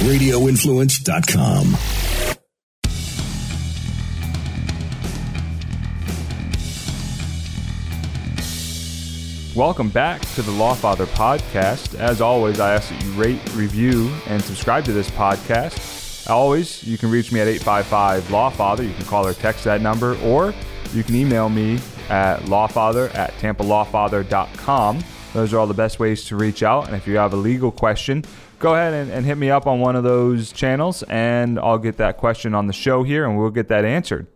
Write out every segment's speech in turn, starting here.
RadioInfluence.com. Welcome back to the Lawfather podcast. As always, I ask that you rate, review, and subscribe to this podcast. Always, you can reach me at 855 Lawfather. You can call or text that number, or you can email me at lawfather at tampalawfather.com. Those are all the best ways to reach out. And if you have a legal question, go ahead and, and hit me up on one of those channels, and I'll get that question on the show here, and we'll get that answered.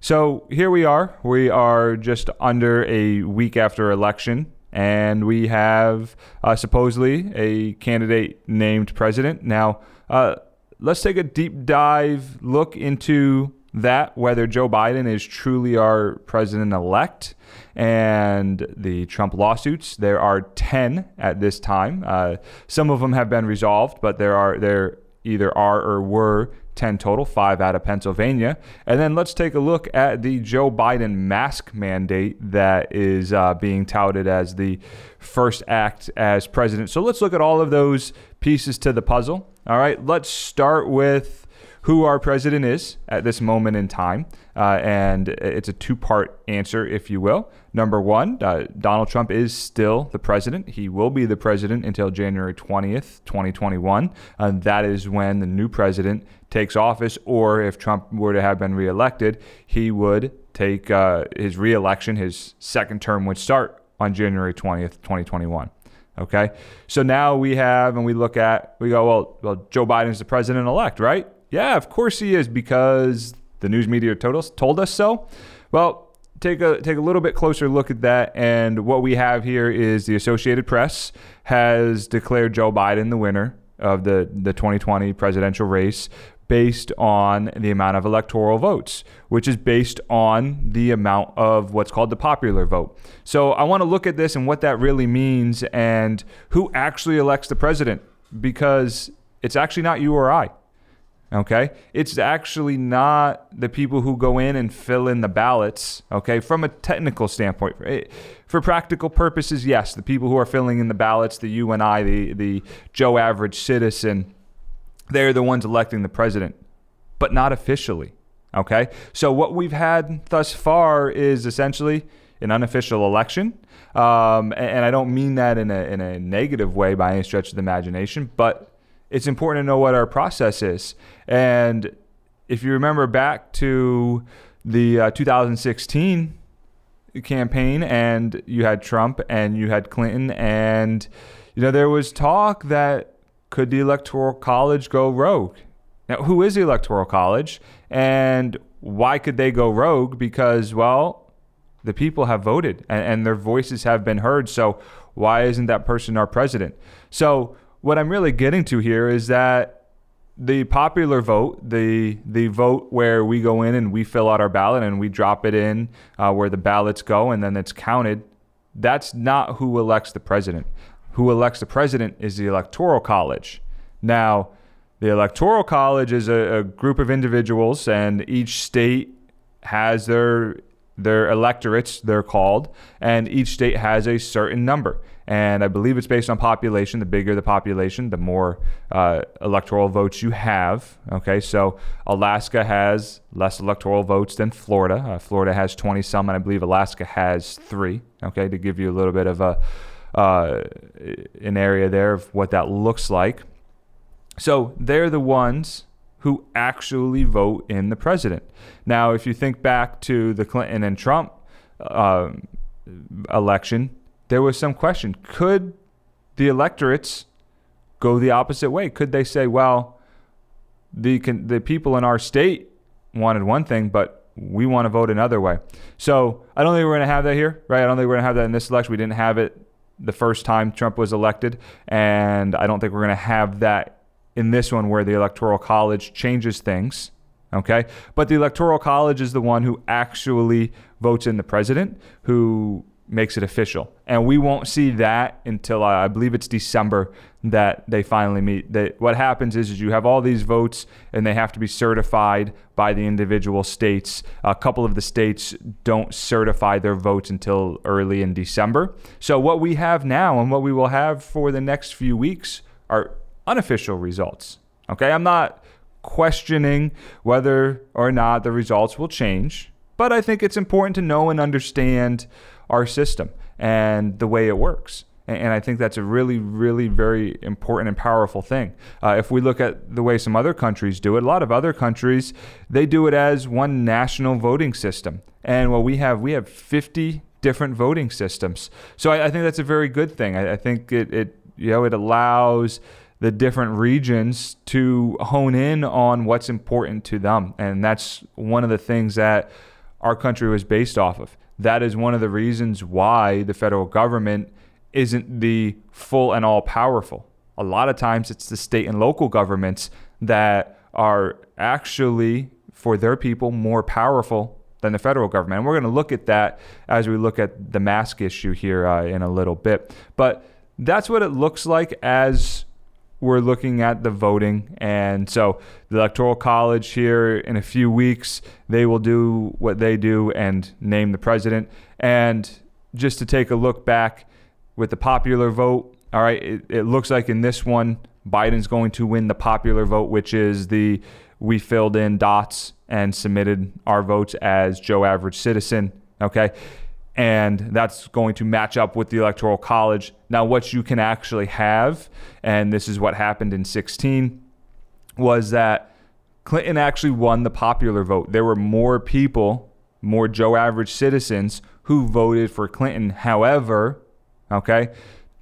So here we are. We are just under a week after election, and we have uh, supposedly a candidate named president. Now, uh, let's take a deep dive look into that whether Joe Biden is truly our president elect and the Trump lawsuits. There are 10 at this time. Uh, some of them have been resolved, but there are there either are or were 10 total, five out of Pennsylvania. And then let's take a look at the Joe Biden mask mandate that is uh, being touted as the first act as president. So let's look at all of those pieces to the puzzle. All right, let's start with who our president is at this moment in time. Uh, and it's a two part answer, if you will. Number one, uh, Donald Trump is still the president. He will be the president until January 20th, 2021. And that is when the new president takes office, or if Trump were to have been reelected, he would take uh, his reelection, his second term would start on January 20th, 2021. Okay. So now we have, and we look at, we go, well, well Joe Biden's the president elect, right? Yeah, of course he is because the news media told us, told us so. Well, take a take a little bit closer look at that and what we have here is the Associated Press has declared Joe Biden the winner of the the 2020 presidential race based on the amount of electoral votes, which is based on the amount of what's called the popular vote. So I want to look at this and what that really means and who actually elects the president because it's actually not you or I. Okay. It's actually not the people who go in and fill in the ballots. Okay. From a technical standpoint, eh, for practical purposes, yes, the people who are filling in the ballots, the you and I, the, the Joe average citizen, they're the ones electing the president, but not officially. Okay. So what we've had thus far is essentially an unofficial election. Um, and, and I don't mean that in a, in a negative way by any stretch of the imagination, but it's important to know what our process is. And if you remember back to the uh, 2016 campaign, and you had Trump and you had Clinton, and you know there was talk that could the Electoral College go rogue? Now, who is the Electoral College, and why could they go rogue? Because well, the people have voted and, and their voices have been heard. So why isn't that person our president? So what I'm really getting to here is that the popular vote, the the vote where we go in and we fill out our ballot and we drop it in uh, where the ballots go and then it's counted, that's not who elects the president. Who elects the president is the electoral college. Now, the electoral college is a, a group of individuals, and each state has their their electorates, they're called, and each state has a certain number and I believe it's based on population. The bigger the population, the more uh, electoral votes you have. Okay, so Alaska has less electoral votes than Florida. Uh, Florida has 20 some, and I believe Alaska has three. Okay, to give you a little bit of a uh, an area there of what that looks like. So they're the ones who actually vote in the president. Now, if you think back to the Clinton and Trump uh, election, there was some question could the electorates go the opposite way? Could they say, well, the, the people in our state wanted one thing, but we want to vote another way? So I don't think we're going to have that here, right? I don't think we're going to have that in this election. We didn't have it the first time Trump was elected, and I don't think we're going to have that in this one where the Electoral College changes things. Okay. But the Electoral College is the one who actually votes in the president, who makes it official. And we won't see that until uh, I believe it's December that they finally meet. That what happens is, is you have all these votes and they have to be certified by the individual states. A couple of the states don't certify their votes until early in December. So what we have now and what we will have for the next few weeks are unofficial results. Okay, I'm not questioning whether or not the results will change, but I think it's important to know and understand our system and the way it works. And I think that's a really, really very important and powerful thing. Uh, if we look at the way some other countries do it, a lot of other countries, they do it as one national voting system. And what we have, we have 50 different voting systems. So I, I think that's a very good thing. I, I think it, it, you know, it allows the different regions to hone in on what's important to them. And that's one of the things that our country was based off of. That is one of the reasons why the federal government isn't the full and all powerful. A lot of times it's the state and local governments that are actually, for their people, more powerful than the federal government. And we're going to look at that as we look at the mask issue here uh, in a little bit. But that's what it looks like as we're looking at the voting. And so the Electoral College here in a few weeks, they will do what they do and name the president. And just to take a look back with the popular vote, all right, it, it looks like in this one, Biden's going to win the popular vote, which is the we filled in dots and submitted our votes as Joe Average Citizen. Okay and that's going to match up with the electoral college. Now, what you can actually have, and this is what happened in 16, was that Clinton actually won the popular vote. There were more people, more Joe average citizens who voted for Clinton. However, okay,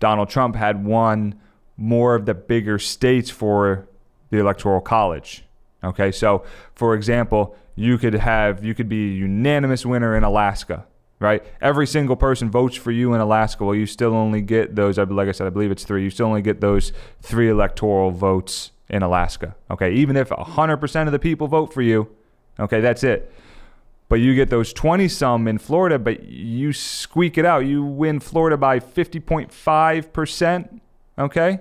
Donald Trump had won more of the bigger states for the electoral college. Okay, so for example, you could have you could be a unanimous winner in Alaska right? Every single person votes for you in Alaska. Well, you still only get those. I like I said, I believe it's three. You still only get those three electoral votes in Alaska. Okay, even if 100% of the people vote for you, okay, that's it. But you get those 20 some in Florida, but you squeak it out. You win Florida by 50.5%, okay?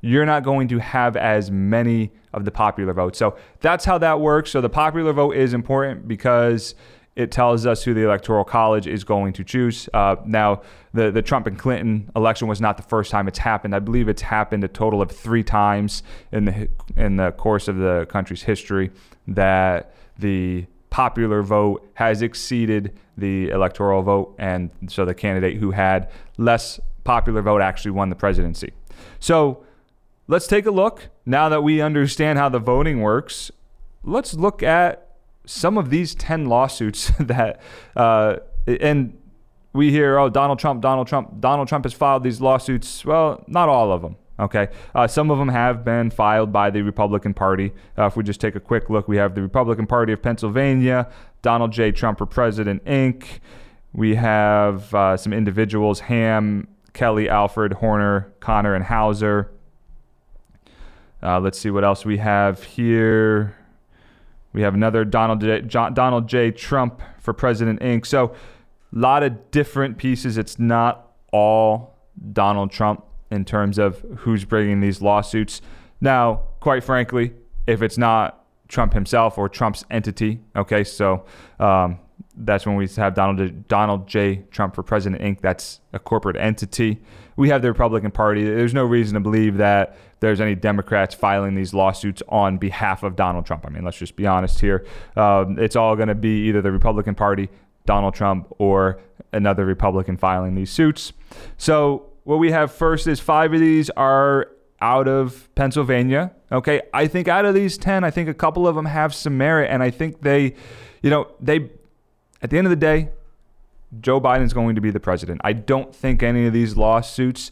You're not going to have as many of the popular votes. So that's how that works. So the popular vote is important because it tells us who the Electoral College is going to choose. Uh, now, the, the Trump and Clinton election was not the first time it's happened. I believe it's happened a total of three times in the in the course of the country's history that the popular vote has exceeded the electoral vote, and so the candidate who had less popular vote actually won the presidency. So let's take a look now that we understand how the voting works. Let's look at some of these 10 lawsuits that, uh, and we hear, oh, Donald Trump, Donald Trump, Donald Trump has filed these lawsuits. Well, not all of them. Okay. Uh, some of them have been filed by the Republican Party. Uh, if we just take a quick look, we have the Republican Party of Pennsylvania, Donald J. Trump for President, Inc. We have uh, some individuals Ham, Kelly, Alfred, Horner, Connor, and Hauser. Uh, let's see what else we have here. We have another Donald J, John, Donald J. Trump for President Inc. So a lot of different pieces. It's not all Donald Trump in terms of who's bringing these lawsuits. Now, quite frankly, if it's not Trump himself or Trump's entity, okay, so um, that's when we have Donald Donald J. Trump for President Inc. That's a corporate entity. We have the Republican Party. There's no reason to believe that there's any Democrats filing these lawsuits on behalf of Donald Trump. I mean, let's just be honest here. Um, it's all going to be either the Republican Party, Donald Trump, or another Republican filing these suits. So what we have first is five of these are out of Pennsylvania. Okay, I think out of these ten, I think a couple of them have some merit, and I think they, you know, they. At the end of the day, Joe Biden's going to be the president. I don't think any of these lawsuits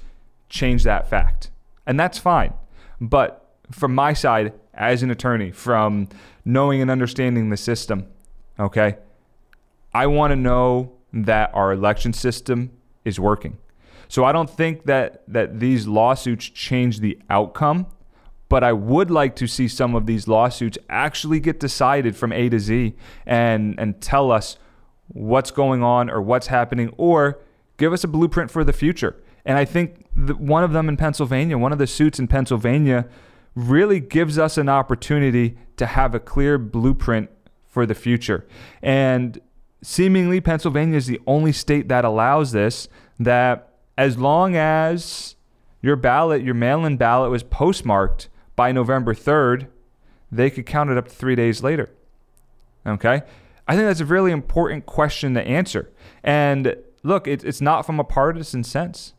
change that fact and that's fine. But from my side, as an attorney, from knowing and understanding the system, okay, I want to know that our election system is working. So I don't think that that these lawsuits change the outcome, but I would like to see some of these lawsuits actually get decided from A to Z and and tell us what's going on or what's happening or give us a blueprint for the future. And I think one of them in Pennsylvania, one of the suits in Pennsylvania, really gives us an opportunity to have a clear blueprint for the future. And seemingly, Pennsylvania is the only state that allows this, that as long as your ballot, your mail in ballot was postmarked by November 3rd, they could count it up to three days later. Okay? I think that's a really important question to answer. And look, it, it's not from a partisan sense.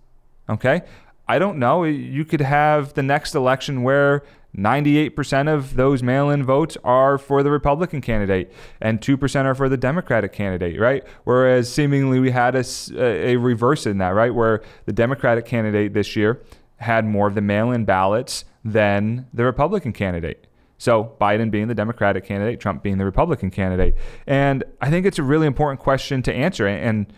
Okay? I don't know. You could have the next election where 98% of those mail in votes are for the Republican candidate and 2% are for the Democratic candidate, right? Whereas seemingly we had a, a reverse in that, right? Where the Democratic candidate this year had more of the mail in ballots than the Republican candidate. So Biden being the Democratic candidate, Trump being the Republican candidate. And I think it's a really important question to answer. And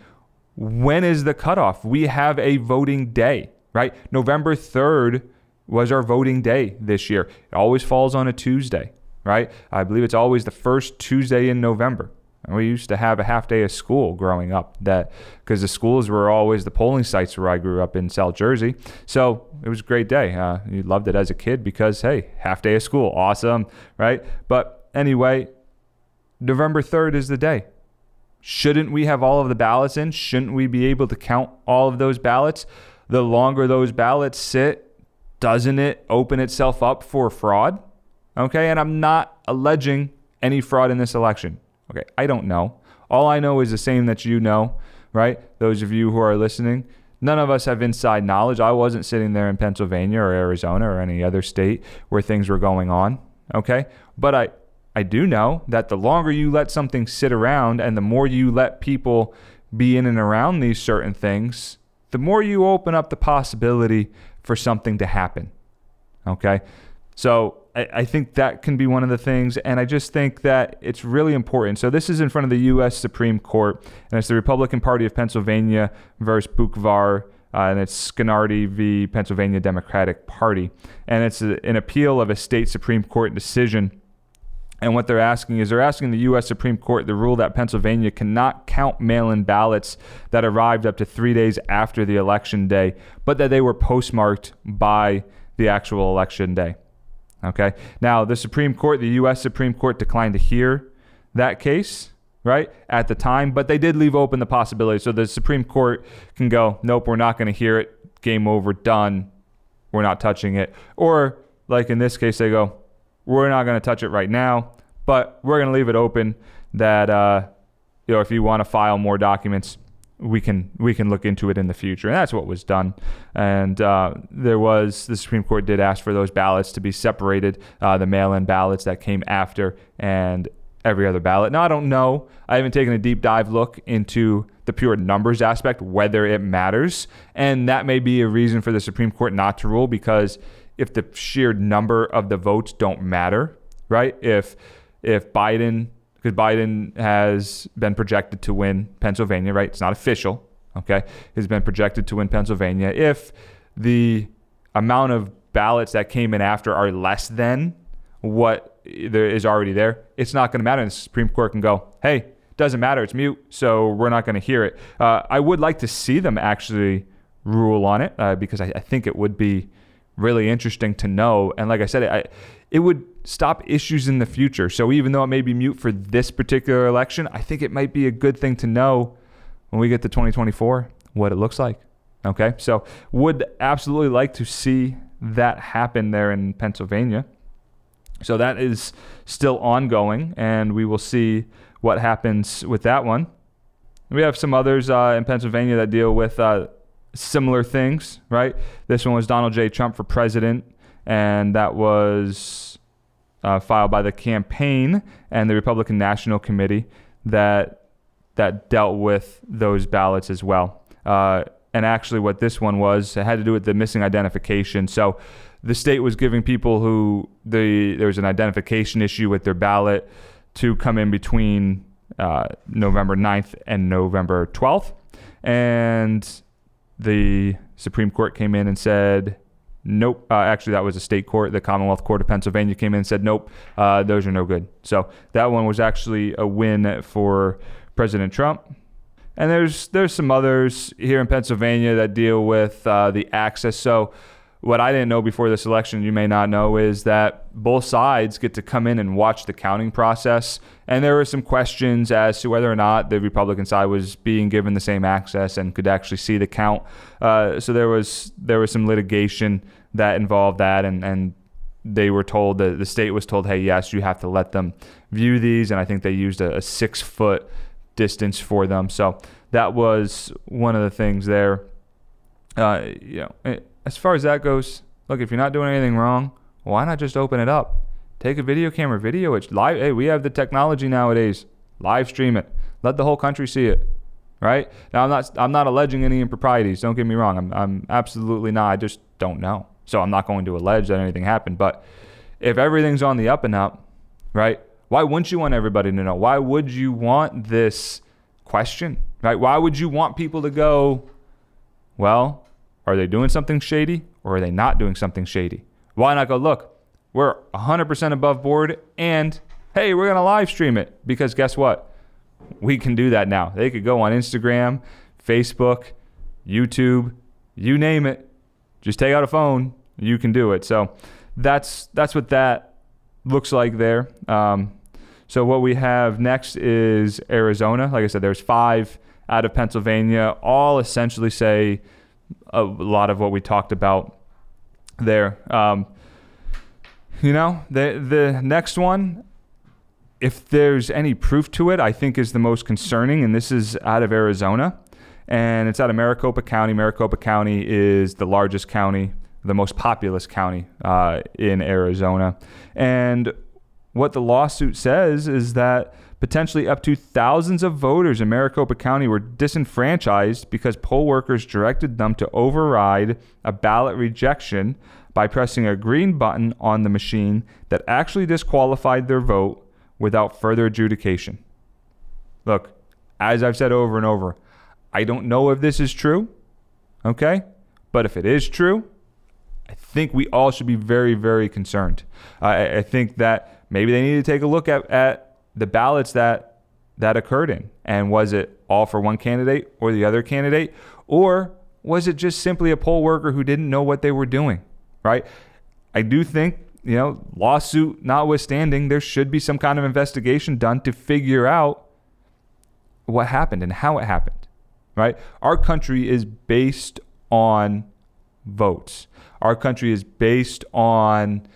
when is the cutoff? We have a voting day, right? November 3rd was our voting day this year. It always falls on a Tuesday, right? I believe it's always the first Tuesday in November. And we used to have a half day of school growing up that because the schools were always the polling sites where I grew up in South Jersey. So it was a great day. Uh, you loved it as a kid because, hey, half day of school, awesome, right? But anyway, November 3rd is the day. Shouldn't we have all of the ballots in? Shouldn't we be able to count all of those ballots? The longer those ballots sit, doesn't it open itself up for fraud? Okay, and I'm not alleging any fraud in this election. Okay, I don't know. All I know is the same that you know, right? Those of you who are listening, none of us have inside knowledge. I wasn't sitting there in Pennsylvania or Arizona or any other state where things were going on, okay? But I I do know that the longer you let something sit around and the more you let people be in and around these certain things, the more you open up the possibility for something to happen. Okay? So I, I, think that can be one of the things. And I just think that it's really important. So this is in front of the U.S. Supreme Court, and it's the Republican Party of Pennsylvania versus Boockvar. Uh, and it's Scarnati v. Pennsylvania Democratic Party. And it's a, an appeal of a state Supreme Court decision. And what they're asking is they're asking the U.S. Supreme Court to rule that Pennsylvania cannot count mail in ballots that arrived up to three days after the election day, but that they were postmarked by the actual election day. Okay. Now, the Supreme Court, the U.S. Supreme Court, declined to hear that case, right, at the time, but they did leave open the possibility. So the Supreme Court can go, nope, we're not going to hear it. Game over, done. We're not touching it. Or, like in this case, they go, we're not going to touch it right now, but we're going to leave it open that, uh, you know, if you want to file more documents, we can we can look into it in the future. And that's what was done. And uh, there was the Supreme Court did ask for those ballots to be separated, uh, the mail-in ballots that came after and every other ballot. Now I don't know. I haven't taken a deep dive look into the pure numbers aspect, whether it matters, and that may be a reason for the Supreme Court not to rule because if the sheer number of the votes don't matter, right? If if Biden because Biden has been projected to win Pennsylvania, right? It's not official, okay? Has been projected to win Pennsylvania. If the amount of ballots that came in after are less than what there is already there, it's not going to matter. And the Supreme Court can go, hey, doesn't matter, it's mute, so we're not going to hear it. Uh, I would like to see them actually rule on it uh, because I, I think it would be really interesting to know. And like I said, I, it would stop issues in the future. So even though it may be mute for this particular election, I think it might be a good thing to know when we get to 2024 what it looks like. Okay, so would absolutely like to see that happen there in Pennsylvania. So that is still ongoing, and we will see what happens with that one. We have some others uh, in Pennsylvania that deal with uh, similar things, right? This one was Donald J. Trump for president, and that was uh, filed by the campaign and the Republican National Committee that that dealt with those ballots as well. Uh, and actually, what this one was, it had to do with the missing identification. So, the state was giving people who the there was an identification issue with their ballot to come in between uh, November 9th and November 12th, and the Supreme Court came in and said, nope. Uh, actually, that was a state court. The Commonwealth Court of Pennsylvania came in and said, nope, uh, those are no good. So that one was actually a win for President Trump. And there's there's some others here in Pennsylvania that deal with uh, the access. So what I didn't know before this election, you may not know, is that both sides get to come in and watch the counting process. And there were some questions as to whether or not the Republican side was being given the same access and could actually see the count. Uh, so there was there was some litigation that involved that, and and they were told that the state was told, hey, yes, you have to let them view these. And I think they used a, a six foot distance for them. So that was one of the things there. Uh, you know, eh, as far as that goes, look, if you're not doing anything wrong, why not just open it up? Take a video camera, video it live. Hey, we have the technology nowadays. Live stream it. Let the whole country see it. Right now, I'm not. I'm not alleging any improprieties. Don't get me wrong. I'm. I'm absolutely not. I just don't know. So I'm not going to allege that anything happened. But if everything's on the up and up, right? Why wouldn't you want everybody to know? Why would you want this question? Right? Why would you want people to go, well, are they doing something shady or are they not doing something shady? Why not go, look, we're 100% above board and hey, we're going to live stream it because guess what? We can do that now. They could go on Instagram, Facebook, YouTube, you name it. Just take out a phone, you can do it. So that's that's what that looks like there. Um, so what we have next is Arizona. Like I said, there's five out of Pennsylvania, all essentially say a lot of what we talked about there. Um, you know, the the next one, if there's any proof to it, I think is the most concerning, and this is out of Arizona, and it's out of Maricopa County. Maricopa County is the largest county, the most populous county uh, in Arizona, and what the lawsuit says is that potentially up to thousands of voters in Maricopa County were disenfranchised because poll workers directed them to override a ballot rejection by pressing a green button on the machine that actually disqualified their vote without further adjudication. Look, as I've said over and over, I don't know if this is true, okay? But if it is true, I think we all should be very, very concerned. I, I think that maybe they need to take a look at, at the ballots that that occurred in. And was it all for one candidate or the other candidate? Or was it just simply a poll worker who didn't know what they were doing? Right? I do think, you know, lawsuit notwithstanding, there should be some kind of investigation done to figure out what happened and how it happened. Right? Our country is based on votes. Our country is based on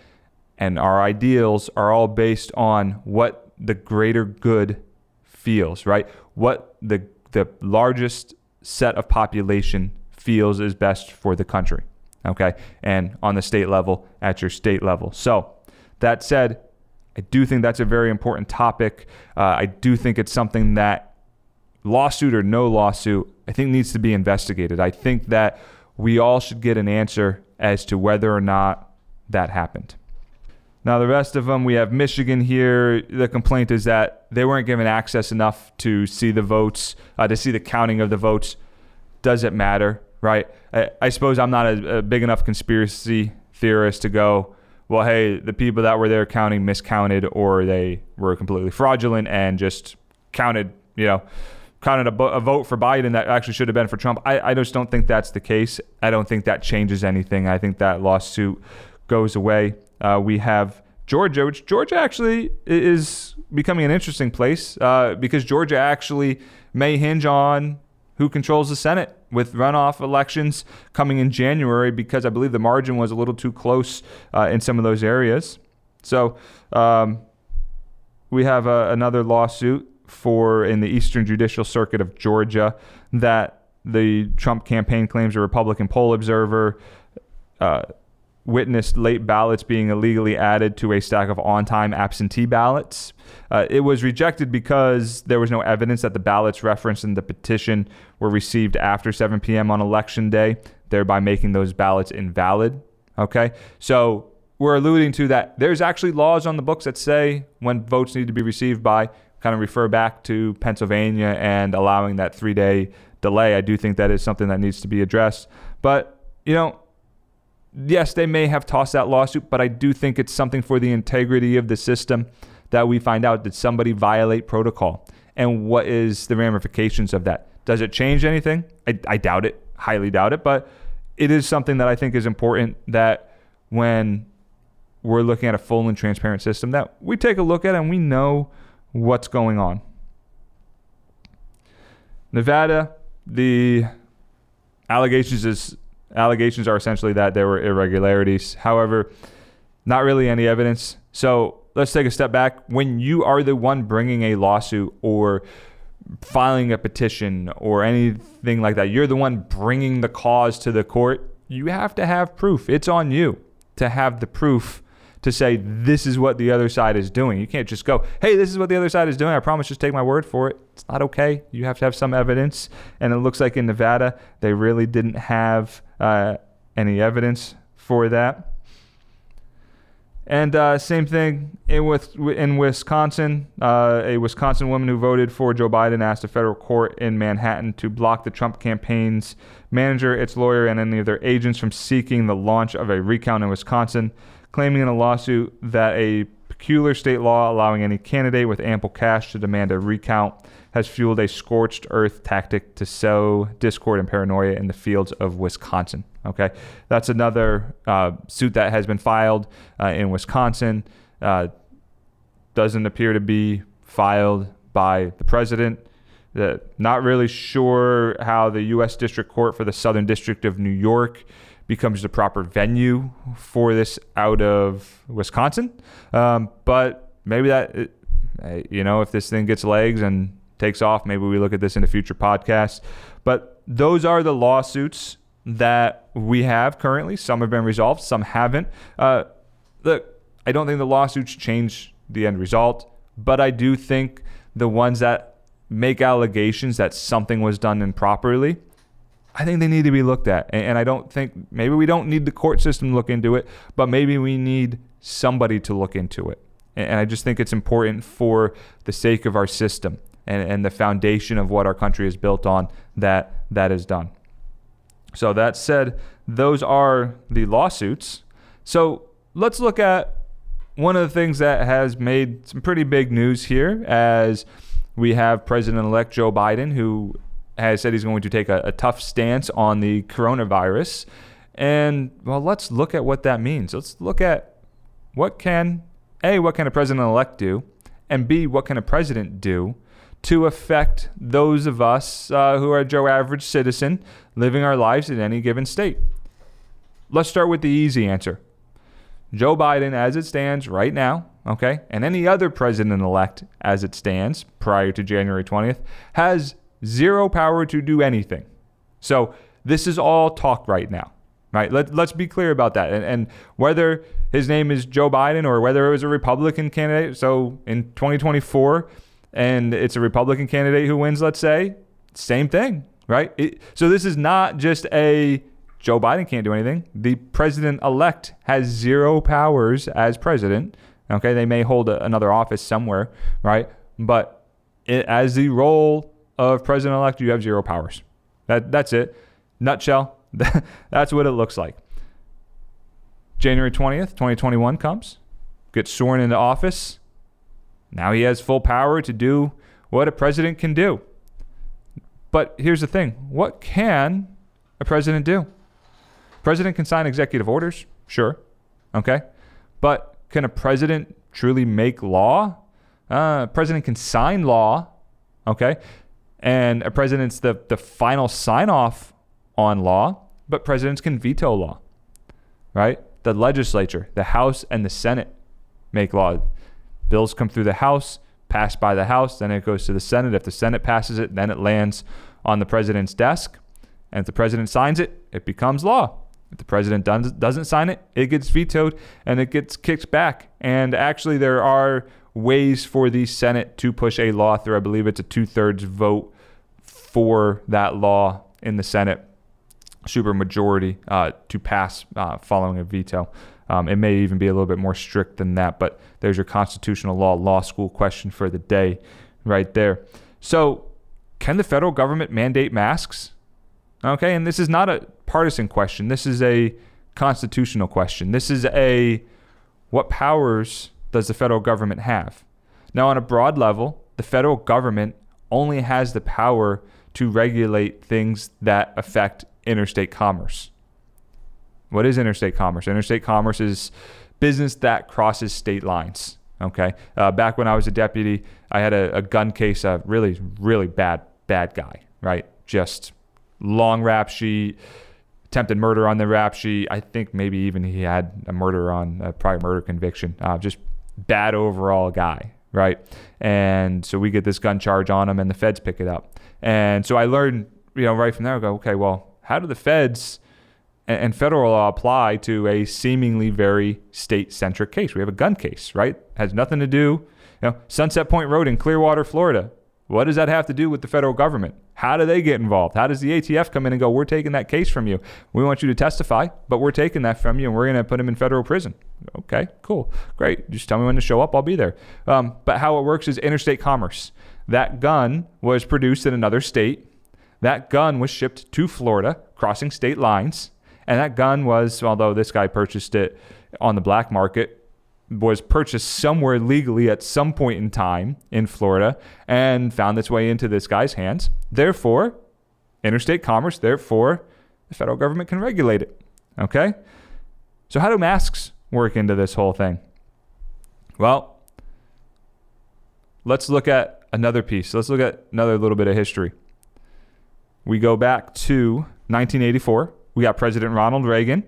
and our ideals are all based on what the greater good feels, right? What the the largest set of population feels is best for the country. Okay? And on the state level, at your state level. So, that said, I do think that's a very important topic. Uh, I do think it's something that, lawsuit or no lawsuit, I think needs to be investigated. I think that we all should get an answer as to whether or not that happened. Now, the rest of them, we have Michigan here. The complaint is that they weren't given access enough to see the votes, uh, to see the counting of the votes. Does it matter, right? I, I suppose I'm not a, a, big enough conspiracy theorist to go, well, hey, the people that were there counting miscounted or they were completely fraudulent and just counted, you know, counted a, a vote for Biden that actually should have been for Trump. I, I just don't think that's the case. I don't think that changes anything. I think that lawsuit goes away. Uh, we have Georgia, which Georgia actually is becoming an interesting place uh, because Georgia actually may hinge on who controls the Senate with runoff elections coming in January because I believe the margin was a little too close uh, in some of those areas. So um, we have uh, another lawsuit for in the Eastern Judicial Circuit of Georgia that the Trump campaign claims a Republican poll observer. Uh, witnessed late ballots being illegally added to a stack of on time absentee ballots. Uh, it was rejected because there was no evidence that the ballots referenced in the petition were received after 7 p.m. on election day, thereby making those ballots invalid. Okay, so we're alluding to that there's actually laws on the books that say when votes need to be received by, kind of refer back to Pennsylvania and allowing that three day delay. I do think that is something that needs to be addressed. But, you know, yes, they may have tossed that lawsuit, but I do think it's something for the integrity of the system that we find out did somebody violate protocol and what is the ramifications of that. Does it change anything? I, I doubt it, highly doubt it, but it is something that I think is important that when we're looking at a full and transparent system that we take a look at and we know what's going on. Nevada, the allegations is allegations are essentially that there were irregularities. However, Not really any evidence. So let's take a step back. When you are the one bringing a lawsuit or filing a petition or anything like that, you're the one bringing the cause to the court, you have to have proof. It's on you to have the proof to say this is what the other side is doing. You can't just go, hey, this is what the other side is doing. I promise, just take my word for it. It's not okay. You have to have some evidence. And it looks like in Nevada, they really didn't have uh, any evidence for that. And uh, same thing in with in Wisconsin. Uh, a Wisconsin woman who voted for Joe Biden asked a federal court in Manhattan to block the Trump campaign's manager, its lawyer, and any of their agents from seeking the launch of a recount in Wisconsin, claiming in a lawsuit that a peculiar state law allowing any candidate with ample cash to demand a recount has fueled a scorched earth tactic to sow discord and paranoia in the fields of Wisconsin. Okay, that's another uh, suit that has been filed uh, in Wisconsin. Uh, doesn't appear to be filed by the president. not really sure how the U.S. District Court for the Southern District of New York becomes the proper venue for this out of Wisconsin. Um, but maybe that, you know, if this thing gets legs and takes off, maybe we look at this in a future podcast. But those are the lawsuits that we have currently. Some have been resolved, some haven't. Uh, look, I don't think the lawsuits change the end result, but I do think the ones that make allegations that something was done improperly, I think they need to be looked at. And, I don't think maybe we don't need the court system to look into it, but maybe we need somebody to look into it. And I just think it's important for the sake of our system and, and the foundation of what our country is built on that that is done. So that said, those are the lawsuits. So let's look at one of the things that has made some pretty big news here as we have President-elect Joe Biden who has said he's going to take a, a tough stance on the coronavirus. And well, let's look at what that means. Let's look at what can A, what can a president-elect do? And B, what can a president do to affect those of us uh, who are Joe average citizen living our lives in any given state? Let's start with the easy answer. Joe Biden, as it stands right now, okay, and any other president elect as it stands prior to January 20th, has zero power to do anything. So this is all talk right now, right? Let, let's be clear about that. And, and whether his name is Joe Biden or whether it was a Republican candidate, so in 2024, and it's a Republican candidate who wins, let's say, same thing, right? It, so this is not just a Joe Biden can't do anything. The president elect has zero powers as president. Okay, they may hold a, another office somewhere, right? But it, as the role of president elect, you have zero powers. That that's it. Nutshell. that's what it looks like. January 20th, 2021 comes, gets sworn into office. Now he has full power to do what a president can do. But here's the thing what can a president do? President can sign executive orders, sure. Okay. But can a president truly make law? Uh, president can sign law, okay? And a president's the, the final sign off on law, but presidents can veto law, right? The legislature, the House, and the Senate make law. Bills come through the House, passed by the House, then it goes to the Senate. If the Senate passes it, then it lands on the president's desk. And if the president signs it, it becomes law. If the president doesn't sign it, it gets vetoed and it gets kicked back. And actually, there are ways for the Senate to push a law through. I believe it's a two thirds vote for that law in the Senate, supermajority uh, to pass uh, following a veto. Um, it may even be a little bit more strict than that, but there's your constitutional law, law school question for the day right there. So, can the federal government mandate masks? Okay, and this is not a partisan question. This is a constitutional question. This is a what powers does the federal government have? Now, on a broad level, the federal government only has the power to regulate things that affect interstate commerce. What is interstate commerce? Interstate commerce is business that crosses state lines. Okay. Uh, back when I was a deputy, I had a, a gun case, a really, really bad, bad guy, right? Just long rap sheet, attempted murder on the rap sheet. I think maybe even he had a murder on a prior murder conviction. Uh, just bad overall guy, right? And so we get this gun charge on him, and the feds pick it up. And so I learned, you know, right from there, I go, okay, well, how do the feds and federal law apply to a seemingly very state-centric case? We have a gun case, right? Has nothing to do, you know, Sunset Point Road in Clearwater, Florida. What does that have to do with the federal government? How do they get involved? How does the ATF come in and go, we're taking that case from you. We want you to testify, but we're taking that from you and we're going to put him in federal prison. Okay, cool. Great. Just tell me when to show up. I'll be there. Um, but how it works is interstate commerce. That gun was produced in another state. That gun was shipped to Florida, crossing state lines. And that gun was, although this guy purchased it on the black market, was purchased somewhere legally at some point in time in Florida and found its way into this guy's hands. Therefore, interstate commerce, therefore, the federal government can regulate it. Okay? So, how do masks work into this whole thing? Well, let's look at another piece. So Let's look at another little bit of history. We go back to 1984. We got President Ronald Reagan,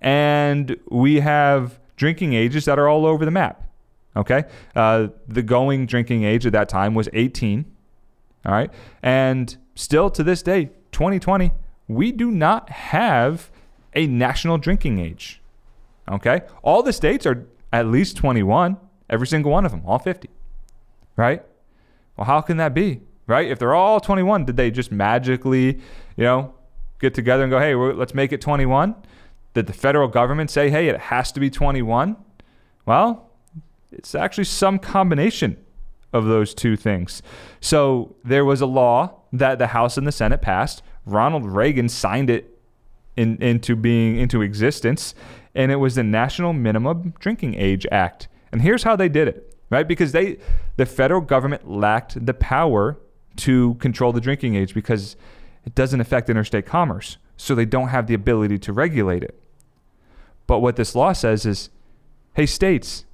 and we have drinking ages that are all over the map. Okay. Uh, the going drinking age at that time was 18. All right. And still to this day, 2020, we do not have a national drinking age. Okay. All the states are at least 21, every single one of them, all 50. Right. Well, how can that be? Right. If they're all 21, did they just magically, you know, get together and go, hey, let's make it 21? Did the federal government say, hey, it has to be 21? Well, it's actually some combination of those two things. So there was a law that the House and the Senate passed. Ronald Reagan signed it in, into being into existence, and it was the National Minimum Drinking Age Act. And here's how they did it, right? Because they the federal government lacked the power to control the drinking age because it doesn't affect interstate commerce. So they don't have the ability to regulate it. But what this law says is, hey states,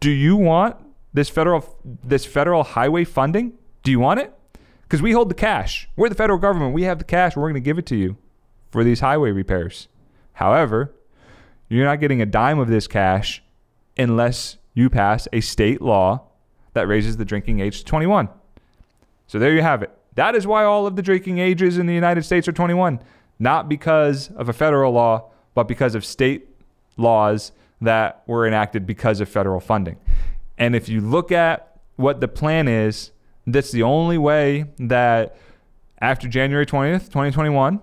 do you want this federal this federal highway funding? Do you want it? Because we hold the cash. We're the federal government. We have the cash. We're going to give it to you for these highway repairs. However, you're not getting a dime of this cash unless you pass a state law that raises the drinking age to 21. So there you have it. That is why all of the drinking ages in the United States are 21, not because of a federal law, but because of state laws that were enacted because of federal funding. And if you look at what the plan is, that's the only way that after January 20th, 2021,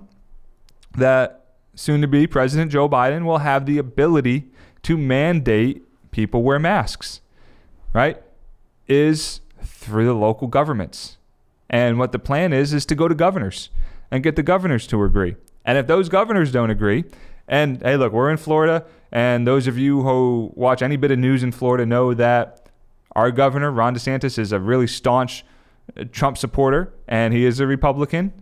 that soon to be President Joe Biden will have the ability to mandate people wear masks, right? Is through the local governments. And what the plan is, is to go to governors and get the governors to agree. And if those governors don't agree, and hey, look, we're in Florida, and those of you who watch any bit of news in Florida know that our governor, Ron DeSantis, is a really staunch uh, Trump supporter, and he is a Republican.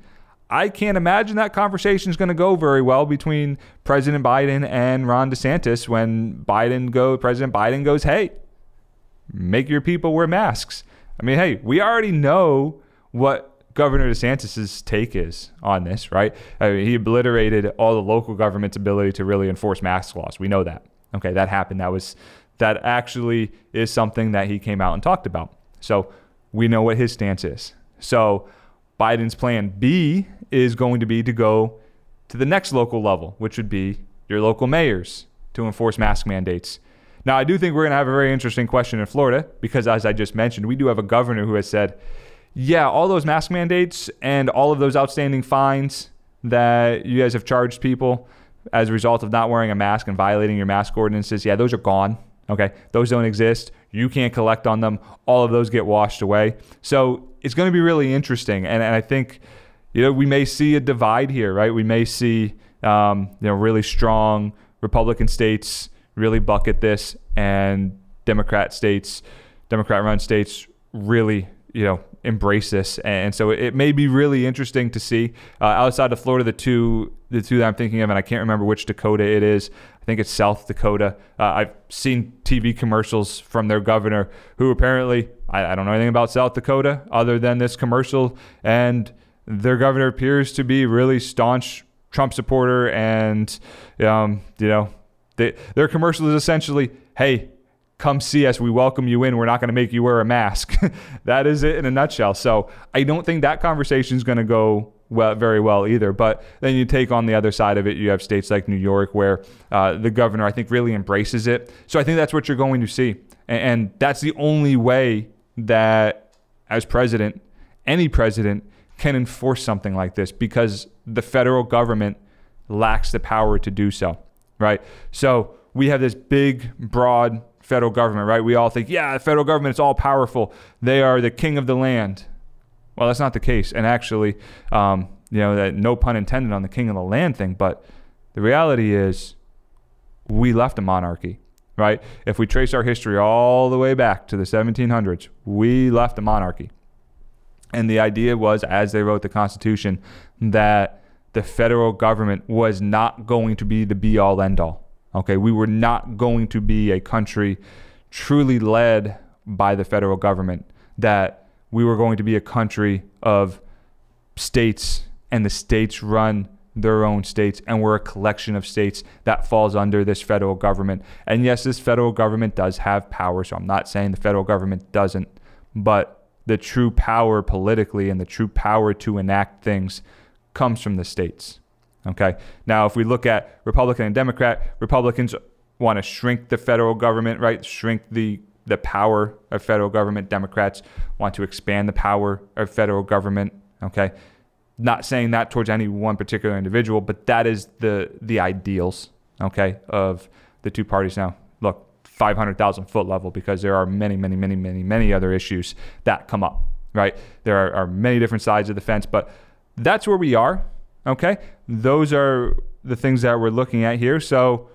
I can't imagine that conversation is going to go very well between President Biden and Ron DeSantis when Biden go President Biden goes, "Hey, make your people wear masks." I mean, hey, we already know what Governor DeSantis's take is on this, right? I mean, he obliterated all the local government's ability to really enforce mask laws. We know that. Okay, that happened. That was that actually is something that he came out and talked about. So we know what his stance is. So Biden's plan B is going to be to go to the next local level, which would be your local mayors to enforce mask mandates. Now, I do think we're going to have a very interesting question in Florida because, as I just mentioned, we do have a governor who has said, yeah, all those mask mandates and all of those outstanding fines that you guys have charged people as a result of not wearing a mask and violating your mask ordinances, yeah, those are gone. Okay, those don't exist. You can't collect on them. All of those get washed away. So it's going to be really interesting, and, and I think you know we may see a divide here, right? We may see um, you know really strong Republican states really bucket this, and Democrat states, Democrat-run states really you know embrace this. And so it may be really interesting to see uh, outside of Florida, the two the two that I'm thinking of, and I can't remember which Dakota it is. I think it's South Dakota. Uh, I've seen TV commercials from their governor, who apparently I, I don't know anything about South Dakota other than this commercial, and their governor appears to be really staunch Trump supporter, and um, you know, they, their commercial is essentially, "Hey, come see us. We welcome you in. We're not going to make you wear a mask." that is it in a nutshell. So I don't think that conversation is going to go well, very well either. But then you take on the other side of it. You have states like New York where uh, the governor, I think, really embraces it. So I think that's what you're going to see, and, and that's the only way that, as president, any president can enforce something like this because the federal government lacks the power to do so, right? So we have this big, broad federal government, right? We all think, yeah, the federal government is all powerful. They are the king of the land. Well, that's not the case. And actually, um, you know, that no pun intended on the king of the land thing, but the reality is we left a monarchy, right? If we trace our history all the way back to the 1700s, we left a monarchy. And the idea was, as they wrote the Constitution, that the federal government was not going to be the be all end all. Okay, we were not going to be a country truly led by the federal government, that we were going to be a country of states and the states run their own states and we're a collection of states that falls under this federal government. And yes, this federal government does have power, so I'm not saying the federal government doesn't, but the true power politically and the true power to enact things comes from the states. Okay. Now, if we look at Republican and Democrat, Republicans want to shrink the federal government, right? Shrink the the power of federal government. Democrats want to expand the power of federal government. Okay. Not saying that towards any one particular individual, but that is the the ideals, okay, of the two parties now. Look, 500,000 foot level because there are many, many, many, many, many other issues that come up, right? There are, are many different sides of the fence, but that's where we are, okay? Those are the things that we're looking at here. So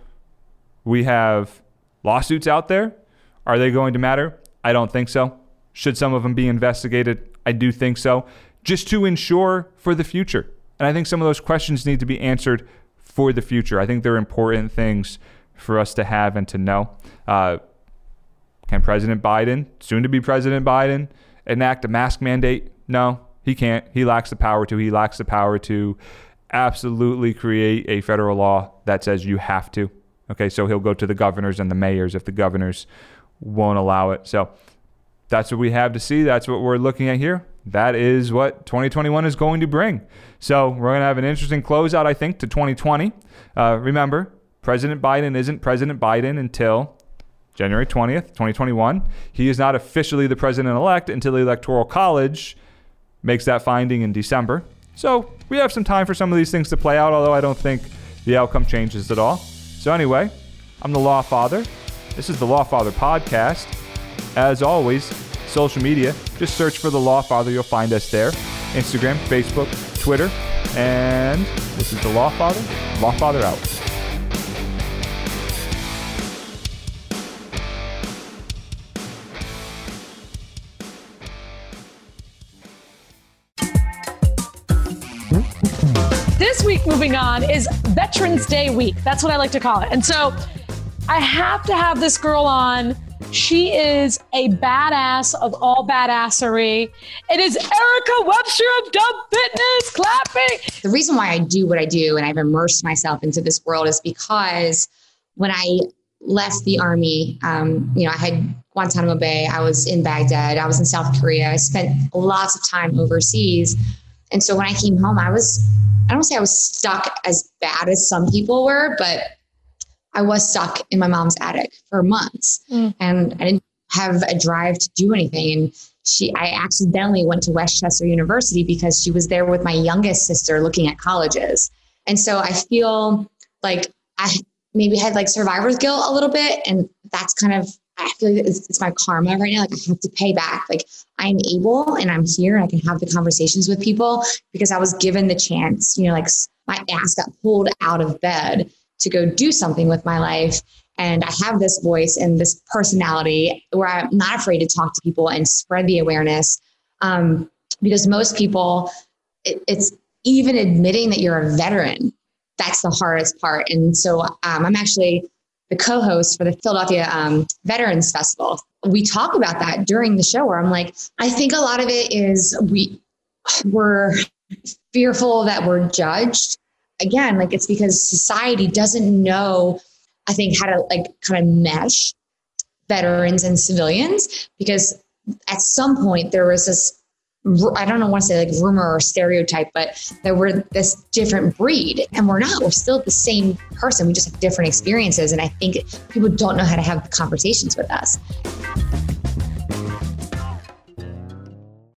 we have lawsuits out there. Are they going to matter? I don't think so. Should some of them be investigated? I do think so, just to ensure for the future. And I think some of those questions need to be answered for the future. I think they're important things for us to have and to know. Uh, can President Biden, soon to be President Biden, enact a mask mandate? No, he can't. He lacks the power to. He lacks the power to absolutely create a federal law that says you have to. Okay, so he'll go to the governors and the mayors if the governors won't allow it. So that's what we have to see. That's what we're looking at here. That is what 2021 is going to bring. So we're going to have an interesting closeout, I think, to 2020. Uh, remember, President Biden isn't President Biden until January 20th, 2021. He is not officially the president elect until the Electoral College makes that finding in December. So we have some time for some of these things to play out, although I don't think the outcome changes at all. So, anyway, I'm the Law Father. This is the Law Father podcast. As always, social media, just search for the Law Father. You'll find us there Instagram, Facebook, Twitter. And this is the Law Father. Law Father out. Week, moving on, is Veterans Day week. That's what I like to call it. And so I have to have this girl on. She is a badass of all badassery. It is Erica Webster of Dub Fitness clapping. The reason why I do what I do and I've immersed myself into this world is because when I left the army, um, you know, I had Guantanamo Bay, I was in Baghdad, I was in South Korea, I spent lots of time overseas. And so when I came home, I was, I don't say I was stuck as bad as some people were, but I was stuck in my mom's attic for months mm. and I didn't have a drive to do anything. And she, I accidentally went to West Chester University because she was there with my youngest sister looking at colleges. And so I feel like I maybe had like survivor's guilt a little bit. And that's kind of I feel like it's, it's, my karma right now. Like I have to pay back. Like I'm able and I'm here and I can have the conversations with people because I was given the chance, you know, like my ass got pulled out of bed to go do something with my life. And I have this voice and this personality where I'm not afraid to talk to people and spread the awareness. Um, because most people, it, it's even admitting that you're a veteran. That's the hardest part. And so um, I'm actually the co-host for the Philadelphia um, Veterans Festival. We talk about that during the show where I'm like, I think a lot of it is we we're fearful that we're judged again, like it's because society doesn't know, I think, how to like kind of mesh veterans and civilians because at some point there was this I don't know want to say like rumor or stereotype, but that we're this different breed, and we're not. We're still the same person. We just have different experiences, and I think people don't know how to have conversations with us.